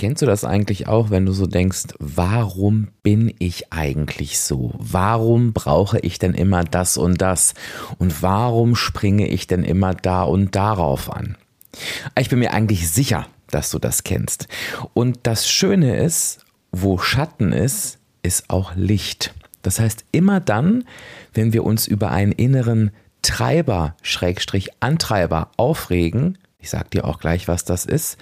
Kennst du das eigentlich auch, wenn du so denkst, warum bin ich eigentlich so? Warum brauche ich denn immer das und das? Und warum springe ich denn immer da und darauf an? Ich bin mir eigentlich sicher, dass du das kennst. Und das Schöne ist, wo Schatten ist, ist auch Licht. Das heißt, immer dann, wenn wir uns über einen inneren Treiber, Schrägstrich Antreiber aufregen, ich sag dir auch gleich, was das ist,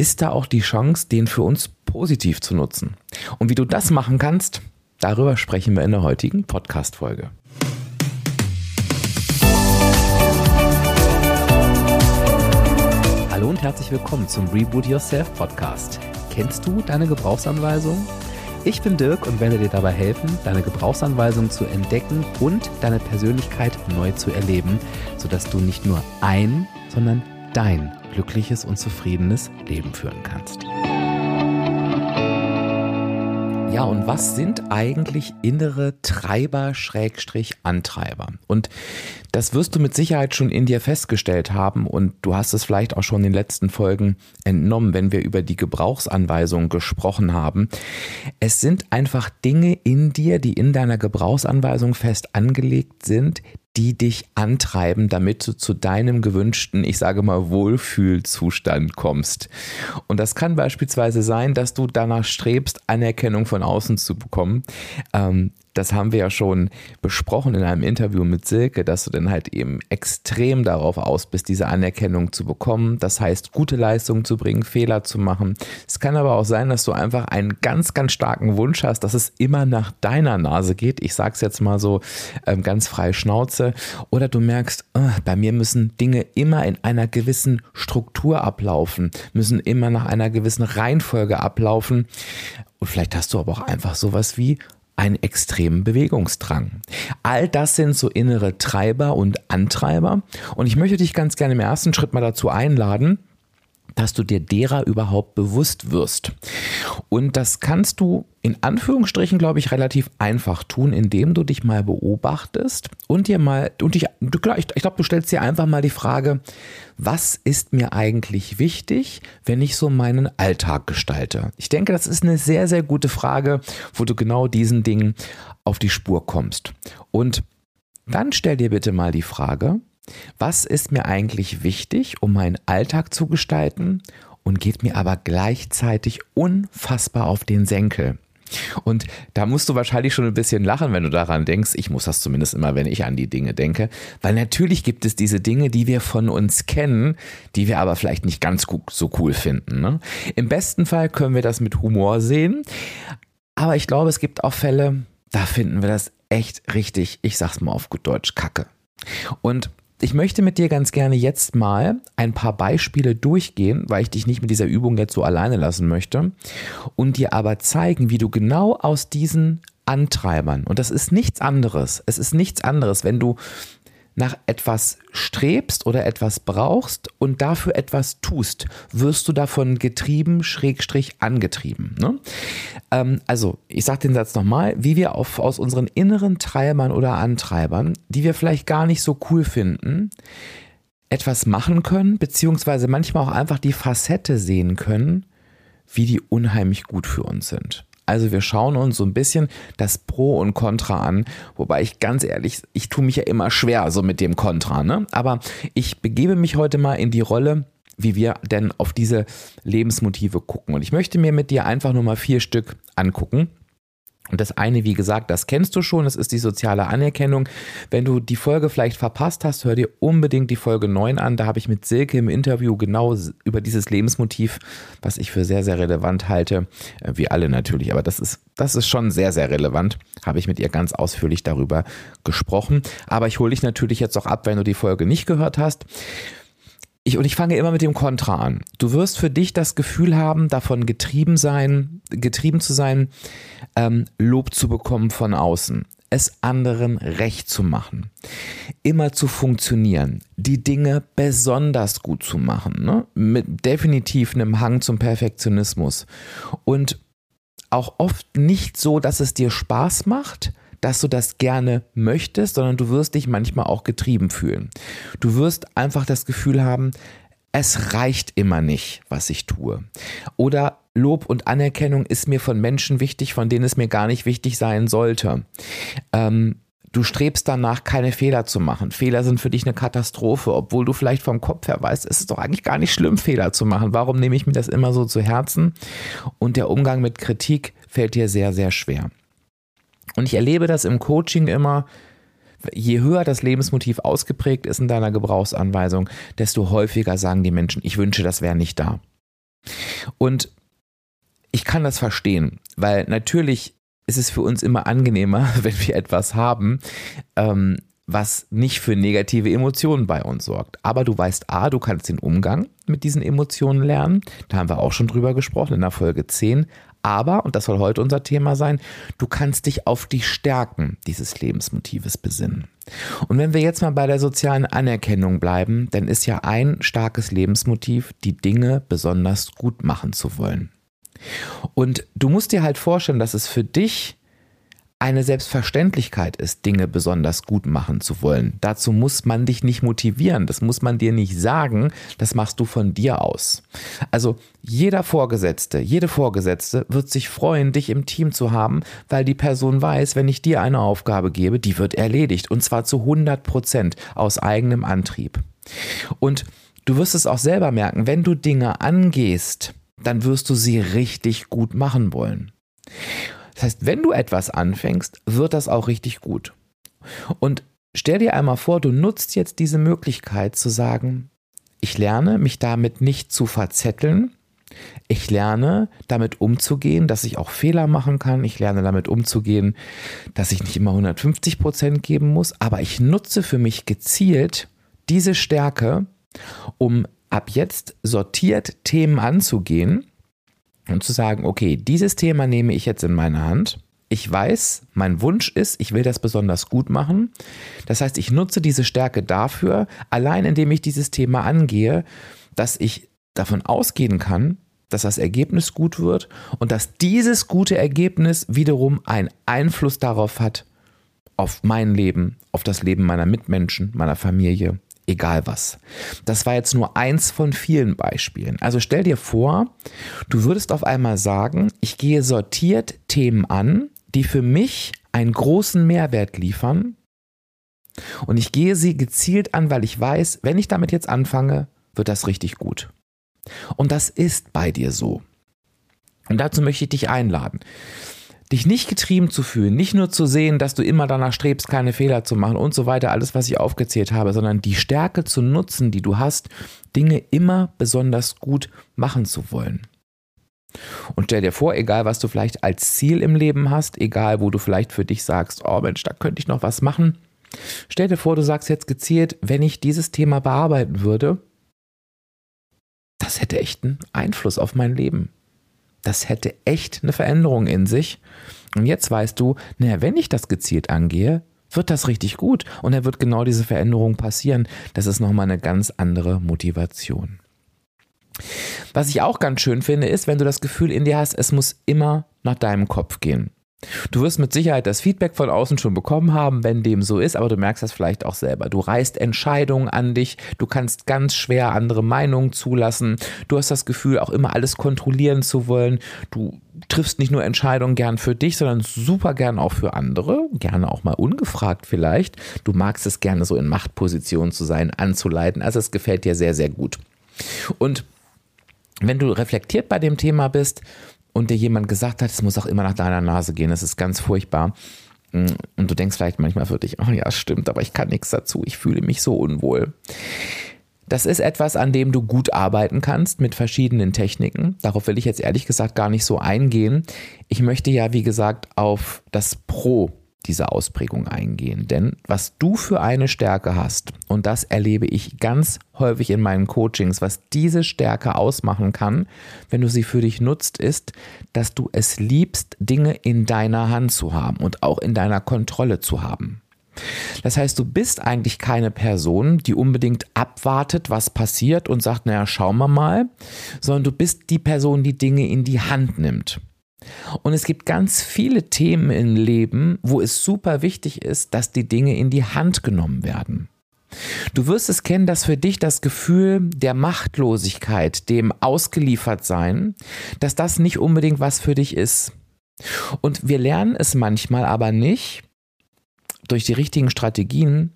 ist da auch die Chance, den für uns positiv zu nutzen. Und wie du das machen kannst, darüber sprechen wir in der heutigen Podcast-Folge. Hallo und herzlich willkommen zum Reboot Yourself Podcast. Kennst du deine Gebrauchsanweisung? Ich bin Dirk und werde dir dabei helfen, deine Gebrauchsanweisung zu entdecken und deine Persönlichkeit neu zu erleben, sodass du nicht nur ein, sondern dein glückliches und zufriedenes Leben führen kannst. Ja, und was sind eigentlich innere Treiber, Schrägstrich, Antreiber? Und das wirst du mit Sicherheit schon in dir festgestellt haben und du hast es vielleicht auch schon in den letzten Folgen entnommen, wenn wir über die Gebrauchsanweisung gesprochen haben. Es sind einfach Dinge in dir, die in deiner Gebrauchsanweisung fest angelegt sind, die dich antreiben, damit du zu deinem gewünschten, ich sage mal, Wohlfühlzustand kommst. Und das kann beispielsweise sein, dass du danach strebst, Anerkennung von außen zu bekommen. Ähm, das haben wir ja schon besprochen in einem Interview mit Silke, dass du dann halt eben extrem darauf aus bist, diese Anerkennung zu bekommen. Das heißt, gute Leistungen zu bringen, Fehler zu machen. Es kann aber auch sein, dass du einfach einen ganz, ganz starken Wunsch hast, dass es immer nach deiner Nase geht. Ich sag's jetzt mal so ähm, ganz frei Schnauze. Oder du merkst, oh, bei mir müssen Dinge immer in einer gewissen Struktur ablaufen, müssen immer nach einer gewissen Reihenfolge ablaufen. Und vielleicht hast du aber auch einfach sowas wie einen extremen Bewegungsdrang. All das sind so innere Treiber und Antreiber. Und ich möchte dich ganz gerne im ersten Schritt mal dazu einladen, dass du dir derer überhaupt bewusst wirst. Und das kannst du in Anführungsstrichen, glaube ich, relativ einfach tun, indem du dich mal beobachtest und dir mal, und dich, ich, ich glaube, du stellst dir einfach mal die Frage, was ist mir eigentlich wichtig, wenn ich so meinen Alltag gestalte? Ich denke, das ist eine sehr, sehr gute Frage, wo du genau diesen Dingen auf die Spur kommst. Und dann stell dir bitte mal die Frage, was ist mir eigentlich wichtig, um meinen Alltag zu gestalten und geht mir aber gleichzeitig unfassbar auf den Senkel? Und da musst du wahrscheinlich schon ein bisschen lachen, wenn du daran denkst. Ich muss das zumindest immer, wenn ich an die Dinge denke. Weil natürlich gibt es diese Dinge, die wir von uns kennen, die wir aber vielleicht nicht ganz so cool finden. Ne? Im besten Fall können wir das mit Humor sehen. Aber ich glaube, es gibt auch Fälle, da finden wir das echt richtig, ich sag's mal auf gut Deutsch, Kacke. Und ich möchte mit dir ganz gerne jetzt mal ein paar Beispiele durchgehen, weil ich dich nicht mit dieser Übung jetzt so alleine lassen möchte und dir aber zeigen, wie du genau aus diesen Antreibern, und das ist nichts anderes, es ist nichts anderes, wenn du nach etwas strebst oder etwas brauchst und dafür etwas tust, wirst du davon getrieben, schrägstrich angetrieben. Ne? Ähm, also, ich sage den Satz nochmal, wie wir auf, aus unseren inneren Treibern oder Antreibern, die wir vielleicht gar nicht so cool finden, etwas machen können, beziehungsweise manchmal auch einfach die Facette sehen können, wie die unheimlich gut für uns sind. Also wir schauen uns so ein bisschen das Pro und Contra an, wobei ich ganz ehrlich, ich tue mich ja immer schwer so mit dem Contra, ne? Aber ich begebe mich heute mal in die Rolle, wie wir denn auf diese Lebensmotive gucken. Und ich möchte mir mit dir einfach nur mal vier Stück angucken. Und das eine, wie gesagt, das kennst du schon, das ist die soziale Anerkennung. Wenn du die Folge vielleicht verpasst hast, hör dir unbedingt die Folge 9 an. Da habe ich mit Silke im Interview genau über dieses Lebensmotiv, was ich für sehr, sehr relevant halte, äh, wie alle natürlich, aber das ist, das ist schon sehr, sehr relevant, habe ich mit ihr ganz ausführlich darüber gesprochen. Aber ich hole dich natürlich jetzt auch ab, wenn du die Folge nicht gehört hast. Ich, und ich fange immer mit dem Kontra an. Du wirst für dich das Gefühl haben, davon getrieben sein, getrieben zu sein, ähm, Lob zu bekommen von außen, es anderen recht zu machen, immer zu funktionieren, die Dinge besonders gut zu machen, ne? mit definitiv einem Hang zum Perfektionismus und auch oft nicht so, dass es dir Spaß macht, dass du das gerne möchtest, sondern du wirst dich manchmal auch getrieben fühlen. Du wirst einfach das Gefühl haben, es reicht immer nicht, was ich tue. Oder Lob und Anerkennung ist mir von Menschen wichtig, von denen es mir gar nicht wichtig sein sollte. Ähm, du strebst danach, keine Fehler zu machen. Fehler sind für dich eine Katastrophe, obwohl du vielleicht vom Kopf her weißt, es ist doch eigentlich gar nicht schlimm, Fehler zu machen. Warum nehme ich mir das immer so zu Herzen? Und der Umgang mit Kritik fällt dir sehr, sehr schwer. Und ich erlebe das im Coaching immer, je höher das Lebensmotiv ausgeprägt ist in deiner Gebrauchsanweisung, desto häufiger sagen die Menschen, ich wünsche, das wäre nicht da. Und ich kann das verstehen, weil natürlich ist es für uns immer angenehmer, wenn wir etwas haben, ähm, was nicht für negative Emotionen bei uns sorgt. Aber du weißt, A, du kannst den Umgang mit diesen Emotionen lernen. Da haben wir auch schon drüber gesprochen in der Folge 10. Aber, und das soll heute unser Thema sein, du kannst dich auf die Stärken dieses Lebensmotives besinnen. Und wenn wir jetzt mal bei der sozialen Anerkennung bleiben, dann ist ja ein starkes Lebensmotiv, die Dinge besonders gut machen zu wollen. Und du musst dir halt vorstellen, dass es für dich eine Selbstverständlichkeit ist, Dinge besonders gut machen zu wollen. Dazu muss man dich nicht motivieren, das muss man dir nicht sagen, das machst du von dir aus. Also jeder Vorgesetzte, jede Vorgesetzte wird sich freuen, dich im Team zu haben, weil die Person weiß, wenn ich dir eine Aufgabe gebe, die wird erledigt und zwar zu 100 Prozent aus eigenem Antrieb. Und du wirst es auch selber merken, wenn du Dinge angehst, dann wirst du sie richtig gut machen wollen. Das heißt, wenn du etwas anfängst, wird das auch richtig gut. Und stell dir einmal vor, du nutzt jetzt diese Möglichkeit zu sagen, ich lerne mich damit nicht zu verzetteln. Ich lerne damit umzugehen, dass ich auch Fehler machen kann. Ich lerne damit umzugehen, dass ich nicht immer 150 Prozent geben muss. Aber ich nutze für mich gezielt diese Stärke, um ab jetzt sortiert Themen anzugehen und zu sagen, okay, dieses Thema nehme ich jetzt in meine Hand. Ich weiß, mein Wunsch ist, ich will das besonders gut machen. Das heißt, ich nutze diese Stärke dafür, allein indem ich dieses Thema angehe, dass ich davon ausgehen kann, dass das Ergebnis gut wird und dass dieses gute Ergebnis wiederum einen Einfluss darauf hat, auf mein Leben, auf das Leben meiner Mitmenschen, meiner Familie egal was. Das war jetzt nur eins von vielen Beispielen. Also stell dir vor, du würdest auf einmal sagen, ich gehe sortiert Themen an, die für mich einen großen Mehrwert liefern. Und ich gehe sie gezielt an, weil ich weiß, wenn ich damit jetzt anfange, wird das richtig gut. Und das ist bei dir so. Und dazu möchte ich dich einladen dich nicht getrieben zu fühlen, nicht nur zu sehen, dass du immer danach strebst, keine Fehler zu machen und so weiter, alles, was ich aufgezählt habe, sondern die Stärke zu nutzen, die du hast, Dinge immer besonders gut machen zu wollen. Und stell dir vor, egal was du vielleicht als Ziel im Leben hast, egal wo du vielleicht für dich sagst, oh Mensch, da könnte ich noch was machen, stell dir vor, du sagst jetzt gezielt, wenn ich dieses Thema bearbeiten würde, das hätte echt einen Einfluss auf mein Leben das hätte echt eine Veränderung in sich. Und jetzt weißt du, naja, wenn ich das gezielt angehe, wird das richtig gut. Und dann wird genau diese Veränderung passieren. Das ist nochmal eine ganz andere Motivation. Was ich auch ganz schön finde, ist, wenn du das Gefühl in dir hast, es muss immer nach deinem Kopf gehen. Du wirst mit Sicherheit das Feedback von außen schon bekommen haben, wenn dem so ist, aber du merkst das vielleicht auch selber. Du reißt Entscheidungen an dich, du kannst ganz schwer andere Meinungen zulassen, du hast das Gefühl, auch immer alles kontrollieren zu wollen. Du triffst nicht nur Entscheidungen gern für dich, sondern super gern auch für andere, gerne auch mal ungefragt vielleicht. Du magst es gerne so in Machtpositionen zu sein, anzuleiten, also es gefällt dir sehr, sehr gut. Und wenn du reflektiert bei dem Thema bist, und dir jemand gesagt hat, es muss auch immer nach deiner Nase gehen, das ist ganz furchtbar. Mm, und du denkst vielleicht manchmal für dich, oh ja, stimmt, aber ich kann nichts dazu, ich fühle mich so unwohl. Das ist etwas, an dem du gut arbeiten kannst mit verschiedenen Techniken. Darauf will ich jetzt ehrlich gesagt gar nicht so eingehen. Ich möchte ja, wie gesagt, auf das Pro diese Ausprägung eingehen. Denn was du für eine Stärke hast, und das erlebe ich ganz häufig in meinen Coachings, was diese Stärke ausmachen kann, wenn du sie für dich nutzt, ist, dass du es liebst, Dinge in deiner Hand zu haben und auch in deiner Kontrolle zu haben. Das heißt, du bist eigentlich keine Person, die unbedingt abwartet, was passiert und sagt, naja, schauen wir mal, sondern du bist die Person, die Dinge in die Hand nimmt. Und es gibt ganz viele Themen im Leben, wo es super wichtig ist, dass die Dinge in die Hand genommen werden. Du wirst es kennen, dass für dich das Gefühl der Machtlosigkeit, dem Ausgeliefertsein, dass das nicht unbedingt was für dich ist. Und wir lernen es manchmal aber nicht, durch die richtigen Strategien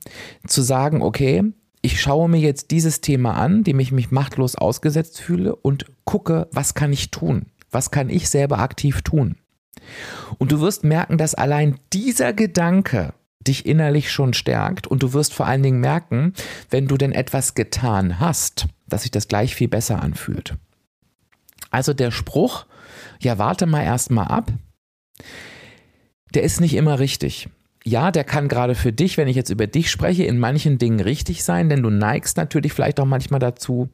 zu sagen, okay, ich schaue mir jetzt dieses Thema an, dem ich mich machtlos ausgesetzt fühle und gucke, was kann ich tun? Was kann ich selber aktiv tun? Und du wirst merken, dass allein dieser Gedanke dich innerlich schon stärkt und du wirst vor allen Dingen merken, wenn du denn etwas getan hast, dass sich das gleich viel besser anfühlt. Also der Spruch, ja, warte mal erstmal ab, der ist nicht immer richtig. Ja, der kann gerade für dich, wenn ich jetzt über dich spreche, in manchen Dingen richtig sein, denn du neigst natürlich vielleicht auch manchmal dazu,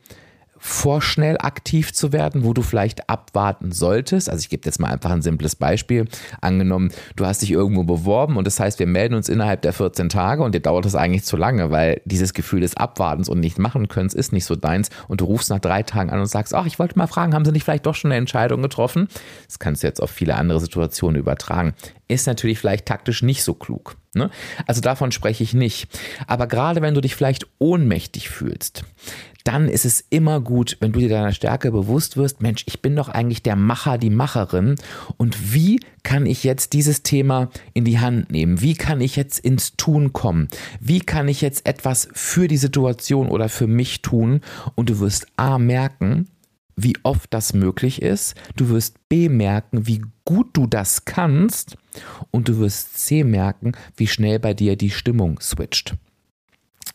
vorschnell aktiv zu werden, wo du vielleicht abwarten solltest. Also ich gebe jetzt mal einfach ein simples Beispiel. Angenommen, du hast dich irgendwo beworben und das heißt, wir melden uns innerhalb der 14 Tage und dir dauert das eigentlich zu lange, weil dieses Gefühl des Abwartens und nicht machen können ist nicht so deins und du rufst nach drei Tagen an und sagst, ach, ich wollte mal fragen, haben sie nicht vielleicht doch schon eine Entscheidung getroffen? Das kannst du jetzt auf viele andere Situationen übertragen. Ist natürlich vielleicht taktisch nicht so klug. Ne? Also davon spreche ich nicht. Aber gerade wenn du dich vielleicht ohnmächtig fühlst, dann ist es immer gut, wenn du dir deiner Stärke bewusst wirst, Mensch, ich bin doch eigentlich der Macher, die Macherin. Und wie kann ich jetzt dieses Thema in die Hand nehmen? Wie kann ich jetzt ins Tun kommen? Wie kann ich jetzt etwas für die Situation oder für mich tun? Und du wirst A merken, wie oft das möglich ist. Du wirst B merken, wie gut du das kannst. Und du wirst C merken, wie schnell bei dir die Stimmung switcht.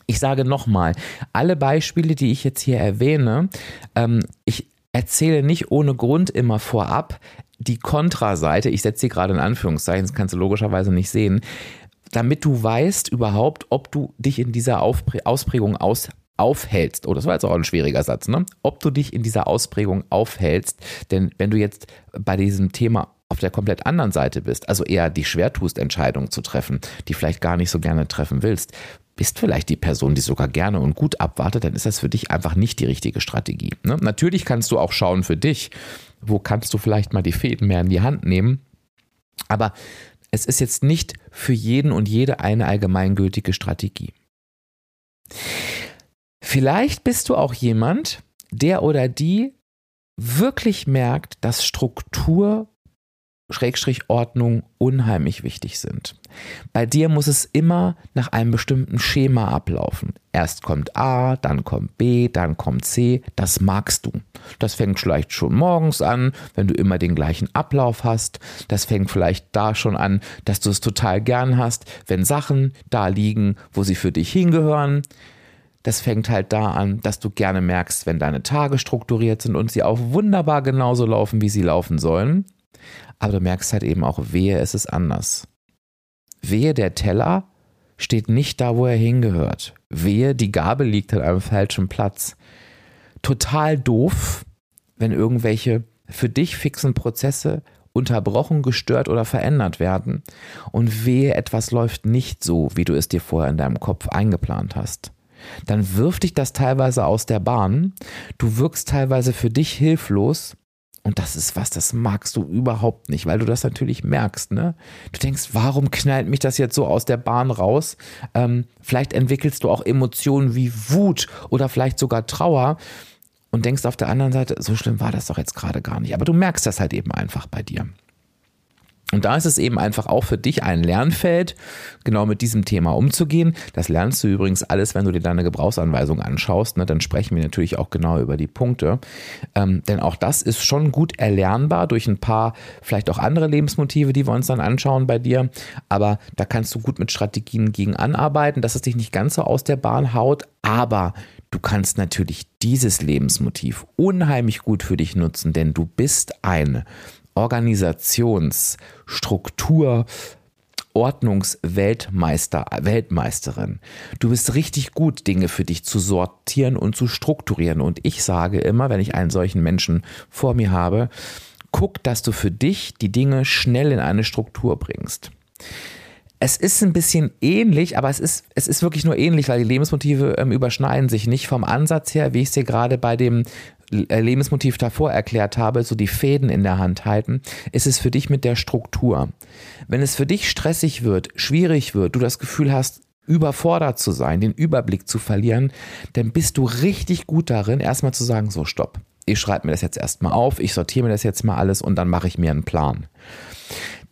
Ich sage nochmal, alle Beispiele, die ich jetzt hier erwähne, ähm, ich erzähle nicht ohne Grund immer vorab die Kontraseite, ich setze sie gerade in Anführungszeichen, das kannst du logischerweise nicht sehen, damit du weißt überhaupt, ob du dich in dieser Ausprägung aus aufhältst. Oh, das war jetzt auch ein schwieriger Satz, ne? Ob du dich in dieser Ausprägung aufhältst. Denn wenn du jetzt bei diesem Thema auf der komplett anderen Seite bist, also eher die schwer tust, Entscheidungen zu treffen, die vielleicht gar nicht so gerne treffen willst, bist vielleicht die Person, die sogar gerne und gut abwartet, dann ist das für dich einfach nicht die richtige Strategie. Ne? Natürlich kannst du auch schauen für dich, wo kannst du vielleicht mal die Fäden mehr in die Hand nehmen. Aber es ist jetzt nicht für jeden und jede eine allgemeingültige Strategie. Vielleicht bist du auch jemand, der oder die wirklich merkt, dass Struktur Schrägstrich Ordnung unheimlich wichtig sind. Bei dir muss es immer nach einem bestimmten Schema ablaufen. Erst kommt A, dann kommt B, dann kommt C. Das magst du. Das fängt vielleicht schon morgens an, wenn du immer den gleichen Ablauf hast. Das fängt vielleicht da schon an, dass du es total gern hast, wenn Sachen da liegen, wo sie für dich hingehören. Das fängt halt da an, dass du gerne merkst, wenn deine Tage strukturiert sind und sie auch wunderbar genauso laufen, wie sie laufen sollen aber du merkst halt eben auch, wehe, es ist anders. Wehe, der Teller steht nicht da, wo er hingehört. Wehe, die Gabel liegt an einem falschen Platz. Total doof, wenn irgendwelche für dich fixen Prozesse unterbrochen, gestört oder verändert werden. Und wehe, etwas läuft nicht so, wie du es dir vorher in deinem Kopf eingeplant hast. Dann wirft dich das teilweise aus der Bahn. Du wirkst teilweise für dich hilflos und das ist was, das magst du überhaupt nicht, weil du das natürlich merkst. Ne? Du denkst, warum knallt mich das jetzt so aus der Bahn raus? Ähm, vielleicht entwickelst du auch Emotionen wie Wut oder vielleicht sogar Trauer und denkst auf der anderen Seite, so schlimm war das doch jetzt gerade gar nicht. Aber du merkst das halt eben einfach bei dir. Und da ist es eben einfach auch für dich ein Lernfeld, genau mit diesem Thema umzugehen. Das lernst du übrigens alles, wenn du dir deine Gebrauchsanweisung anschaust. Ne? Dann sprechen wir natürlich auch genau über die Punkte. Ähm, denn auch das ist schon gut erlernbar durch ein paar, vielleicht auch andere Lebensmotive, die wir uns dann anschauen bei dir. Aber da kannst du gut mit Strategien gegen anarbeiten, dass es dich nicht ganz so aus der Bahn haut. Aber du kannst natürlich dieses Lebensmotiv unheimlich gut für dich nutzen, denn du bist eine Organisationsstruktur, Ordnungsweltmeister, Weltmeisterin. Du bist richtig gut, Dinge für dich zu sortieren und zu strukturieren. Und ich sage immer, wenn ich einen solchen Menschen vor mir habe, guck, dass du für dich die Dinge schnell in eine Struktur bringst. Es ist ein bisschen ähnlich, aber es ist, es ist wirklich nur ähnlich, weil die Lebensmotive ähm, überschneiden sich nicht vom Ansatz her, wie ich es dir gerade bei dem äh, Lebensmotiv davor erklärt habe, so die Fäden in der Hand halten, ist es für dich mit der Struktur. Wenn es für dich stressig wird, schwierig wird, du das Gefühl hast, überfordert zu sein, den Überblick zu verlieren, dann bist du richtig gut darin, erstmal zu sagen, so stopp. Ich schreibe mir das jetzt erstmal auf, ich sortiere mir das jetzt mal alles und dann mache ich mir einen Plan.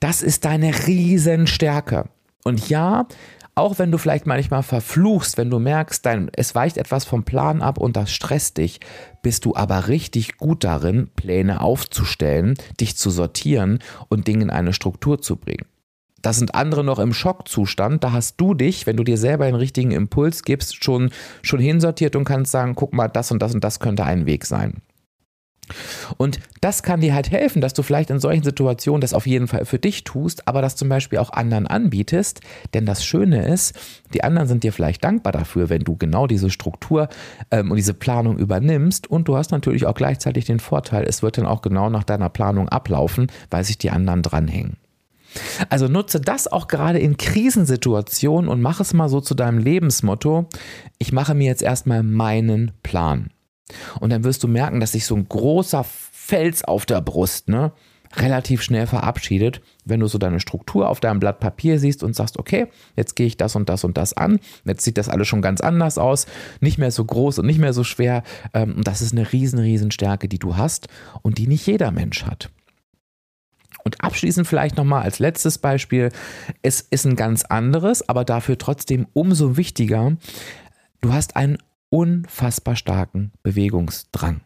Das ist deine Riesenstärke. Und ja, auch wenn du vielleicht manchmal verfluchst, wenn du merkst, dein, es weicht etwas vom Plan ab und das stresst dich, bist du aber richtig gut darin, Pläne aufzustellen, dich zu sortieren und Dinge in eine Struktur zu bringen. Da sind andere noch im Schockzustand. Da hast du dich, wenn du dir selber den richtigen Impuls gibst, schon, schon hinsortiert und kannst sagen, guck mal, das und das und das könnte ein Weg sein. Und das kann dir halt helfen, dass du vielleicht in solchen Situationen das auf jeden Fall für dich tust, aber das zum Beispiel auch anderen anbietest. Denn das Schöne ist, die anderen sind dir vielleicht dankbar dafür, wenn du genau diese Struktur ähm, und diese Planung übernimmst. Und du hast natürlich auch gleichzeitig den Vorteil, es wird dann auch genau nach deiner Planung ablaufen, weil sich die anderen dranhängen. Also nutze das auch gerade in Krisensituationen und mach es mal so zu deinem Lebensmotto. Ich mache mir jetzt erstmal meinen Plan. Und dann wirst du merken, dass sich so ein großer Fels auf der Brust, ne, relativ schnell verabschiedet, wenn du so deine Struktur auf deinem Blatt Papier siehst und sagst, okay, jetzt gehe ich das und das und das an. Jetzt sieht das alles schon ganz anders aus, nicht mehr so groß und nicht mehr so schwer. Ähm, und das ist eine riesen, riesen Stärke, die du hast und die nicht jeder Mensch hat. Und abschließend vielleicht nochmal als letztes Beispiel, es ist ein ganz anderes, aber dafür trotzdem umso wichtiger. Du hast einen unfassbar starken Bewegungsdrang.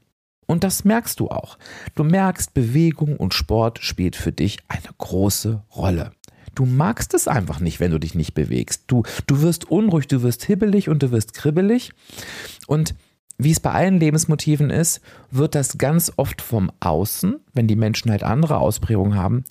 Und das merkst du auch. Du merkst, Bewegung und Sport spielt für dich eine große Rolle. Du magst es einfach nicht, wenn du dich nicht bewegst. Du, du wirst unruhig, du wirst hibbelig und du wirst kribbelig. Und wie es bei allen Lebensmotiven ist, wird das ganz oft vom Außen, wenn die Menschen halt andere Ausprägungen haben,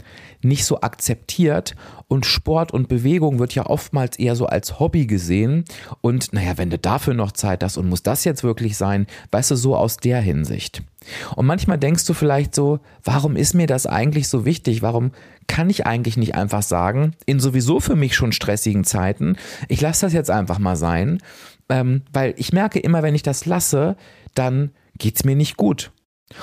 nicht so akzeptiert. Und Sport und Bewegung wird ja oftmals eher so als Hobby gesehen. Und naja, wenn du dafür noch Zeit hast und muss das jetzt wirklich sein, weißt du, so aus der Hinsicht. Und manchmal denkst du vielleicht so, warum ist mir das eigentlich so wichtig? Warum kann ich eigentlich nicht einfach sagen, in sowieso für mich schon stressigen Zeiten, ich lasse das jetzt einfach mal sein ähm, weil ich merke immer, wenn ich das lasse, dann geht es mir nicht gut.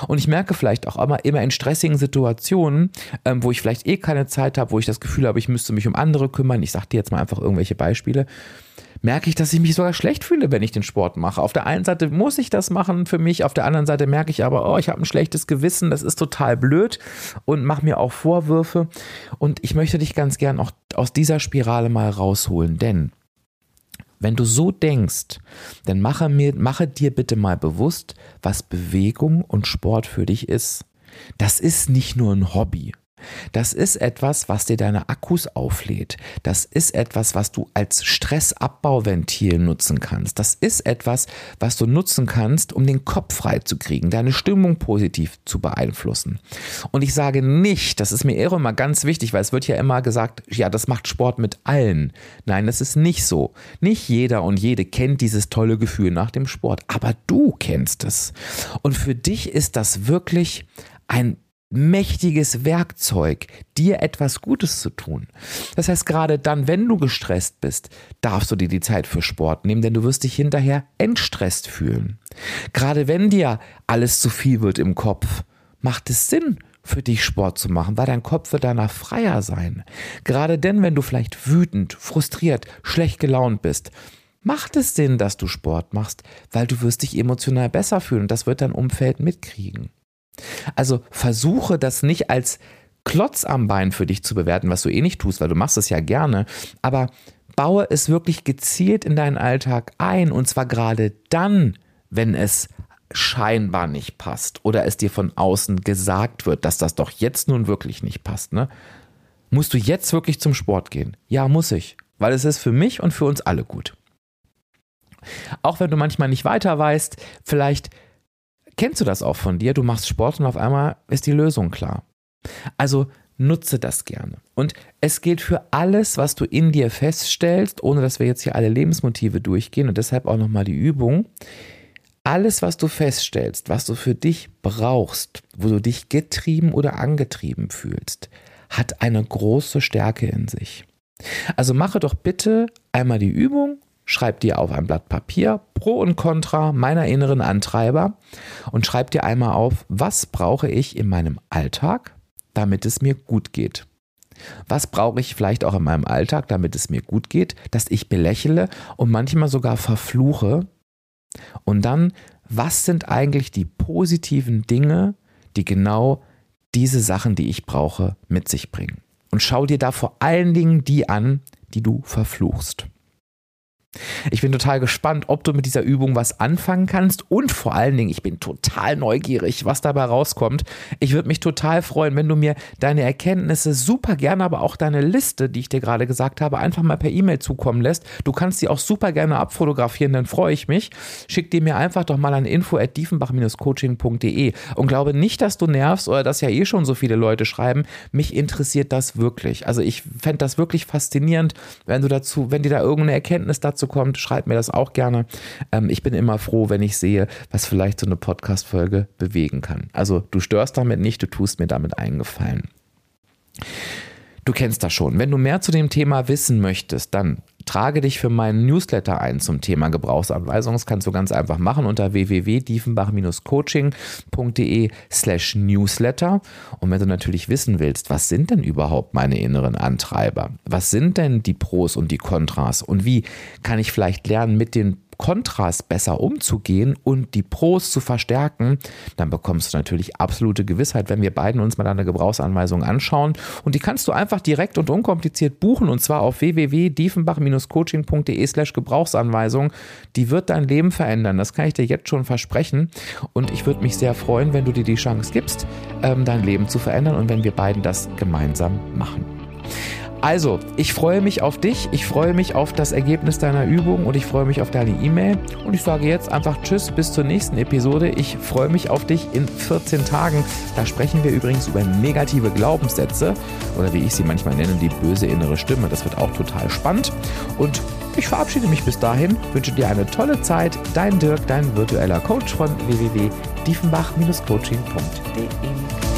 Und ich merke vielleicht auch immer, immer in stressigen Situationen, ähm, wo ich vielleicht eh keine Zeit habe, wo ich das Gefühl habe, ich müsste mich um andere kümmern, ich sage dir jetzt mal einfach irgendwelche Beispiele, merke ich, dass ich mich sogar schlecht fühle, wenn ich den Sport mache. Auf der einen Seite muss ich das machen für mich, auf der anderen Seite merke ich aber, oh, ich habe ein schlechtes Gewissen, das ist total blöd und mache mir auch Vorwürfe. Und ich möchte dich ganz gern auch aus dieser Spirale mal rausholen, denn wenn du so denkst, dann mache, mir, mache dir bitte mal bewusst, was Bewegung und Sport für dich ist. Das ist nicht nur ein Hobby. Das ist etwas, was dir deine Akkus auflädt. Das ist etwas, was du als Stressabbauventil nutzen kannst. Das ist etwas, was du nutzen kannst, um den Kopf frei zu kriegen, deine Stimmung positiv zu beeinflussen. Und ich sage nicht, das ist mir eher immer ganz wichtig, weil es wird ja immer gesagt, ja, das macht Sport mit allen. Nein, das ist nicht so. Nicht jeder und jede kennt dieses tolle Gefühl nach dem Sport, aber du kennst es. Und für dich ist das wirklich ein mächtiges Werkzeug, dir etwas Gutes zu tun. Das heißt, gerade dann, wenn du gestresst bist, darfst du dir die Zeit für Sport nehmen, denn du wirst dich hinterher entstresst fühlen. Gerade wenn dir alles zu viel wird im Kopf, macht es Sinn, für dich Sport zu machen, weil dein Kopf wird danach freier sein. Gerade denn, wenn du vielleicht wütend, frustriert, schlecht gelaunt bist, macht es Sinn, dass du Sport machst, weil du wirst dich emotional besser fühlen und das wird dein Umfeld mitkriegen. Also versuche das nicht als Klotz am Bein für dich zu bewerten, was du eh nicht tust, weil du machst es ja gerne, aber baue es wirklich gezielt in deinen Alltag ein und zwar gerade dann, wenn es scheinbar nicht passt oder es dir von außen gesagt wird, dass das doch jetzt nun wirklich nicht passt, ne? Musst du jetzt wirklich zum Sport gehen? Ja, muss ich, weil es ist für mich und für uns alle gut. Auch wenn du manchmal nicht weiter weißt, vielleicht Kennst du das auch von dir? Du machst Sport und auf einmal ist die Lösung klar. Also nutze das gerne. Und es gilt für alles, was du in dir feststellst, ohne dass wir jetzt hier alle Lebensmotive durchgehen und deshalb auch nochmal die Übung. Alles, was du feststellst, was du für dich brauchst, wo du dich getrieben oder angetrieben fühlst, hat eine große Stärke in sich. Also mache doch bitte einmal die Übung schreib dir auf ein Blatt Papier Pro und Contra meiner inneren Antreiber und schreib dir einmal auf, was brauche ich in meinem Alltag, damit es mir gut geht. Was brauche ich vielleicht auch in meinem Alltag, damit es mir gut geht, dass ich belächle und manchmal sogar verfluche? Und dann, was sind eigentlich die positiven Dinge, die genau diese Sachen, die ich brauche, mit sich bringen? Und schau dir da vor allen Dingen die an, die du verfluchst. Ich bin total gespannt, ob du mit dieser Übung was anfangen kannst und vor allen Dingen, ich bin total neugierig, was dabei rauskommt. Ich würde mich total freuen, wenn du mir deine Erkenntnisse super gerne, aber auch deine Liste, die ich dir gerade gesagt habe, einfach mal per E-Mail zukommen lässt. Du kannst sie auch super gerne abfotografieren, dann freue ich mich. Schick dir mir einfach doch mal an info@diefenbach-coaching.de und glaube nicht, dass du nervst oder dass ja eh schon so viele Leute schreiben. Mich interessiert das wirklich. Also ich fände das wirklich faszinierend, wenn du dazu, wenn dir da irgendeine Erkenntnis dazu dazu kommt, schreibt mir das auch gerne. Ähm, ich bin immer froh, wenn ich sehe, was vielleicht so eine Podcast-Folge bewegen kann. Also du störst damit nicht, du tust mir damit einen Gefallen. Du kennst das schon. Wenn du mehr zu dem Thema wissen möchtest, dann trage dich für meinen Newsletter ein zum Thema Gebrauchsanweisung. Das kannst du ganz einfach machen unter www.diefenbach-coaching.de slash Newsletter. Und wenn du natürlich wissen willst, was sind denn überhaupt meine inneren Antreiber? Was sind denn die Pros und die Kontras? Und wie kann ich vielleicht lernen, mit den Kontras besser umzugehen und die Pros zu verstärken, dann bekommst du natürlich absolute Gewissheit, wenn wir beiden uns mal eine Gebrauchsanweisung anschauen. Und die kannst du einfach direkt und unkompliziert buchen und zwar auf www.diefenbach-coaching.de slash Gebrauchsanweisung. Die wird dein Leben verändern. Das kann ich dir jetzt schon versprechen. Und ich würde mich sehr freuen, wenn du dir die Chance gibst, ähm, dein Leben zu verändern und wenn wir beiden das gemeinsam machen. Also, ich freue mich auf dich, ich freue mich auf das Ergebnis deiner Übung und ich freue mich auf deine E-Mail. Und ich sage jetzt einfach Tschüss, bis zur nächsten Episode. Ich freue mich auf dich in 14 Tagen. Da sprechen wir übrigens über negative Glaubenssätze oder wie ich sie manchmal nenne, die böse innere Stimme. Das wird auch total spannend. Und ich verabschiede mich bis dahin, wünsche dir eine tolle Zeit. Dein Dirk, dein virtueller Coach von www.diefenbach-coaching.de.